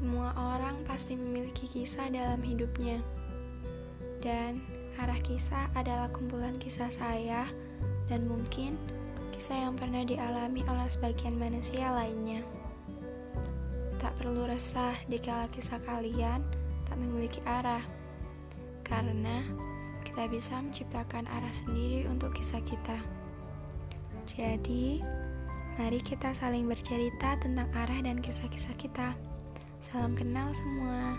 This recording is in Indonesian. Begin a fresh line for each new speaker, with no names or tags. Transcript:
Semua orang pasti memiliki kisah dalam hidupnya. Dan arah kisah adalah kumpulan kisah saya dan mungkin kisah yang pernah dialami oleh sebagian manusia lainnya. Tak perlu resah dikala kisah kalian tak memiliki arah. Karena kita bisa menciptakan arah sendiri untuk kisah kita. Jadi, mari kita saling bercerita tentang arah dan kisah-kisah kita. Salam kenal semua.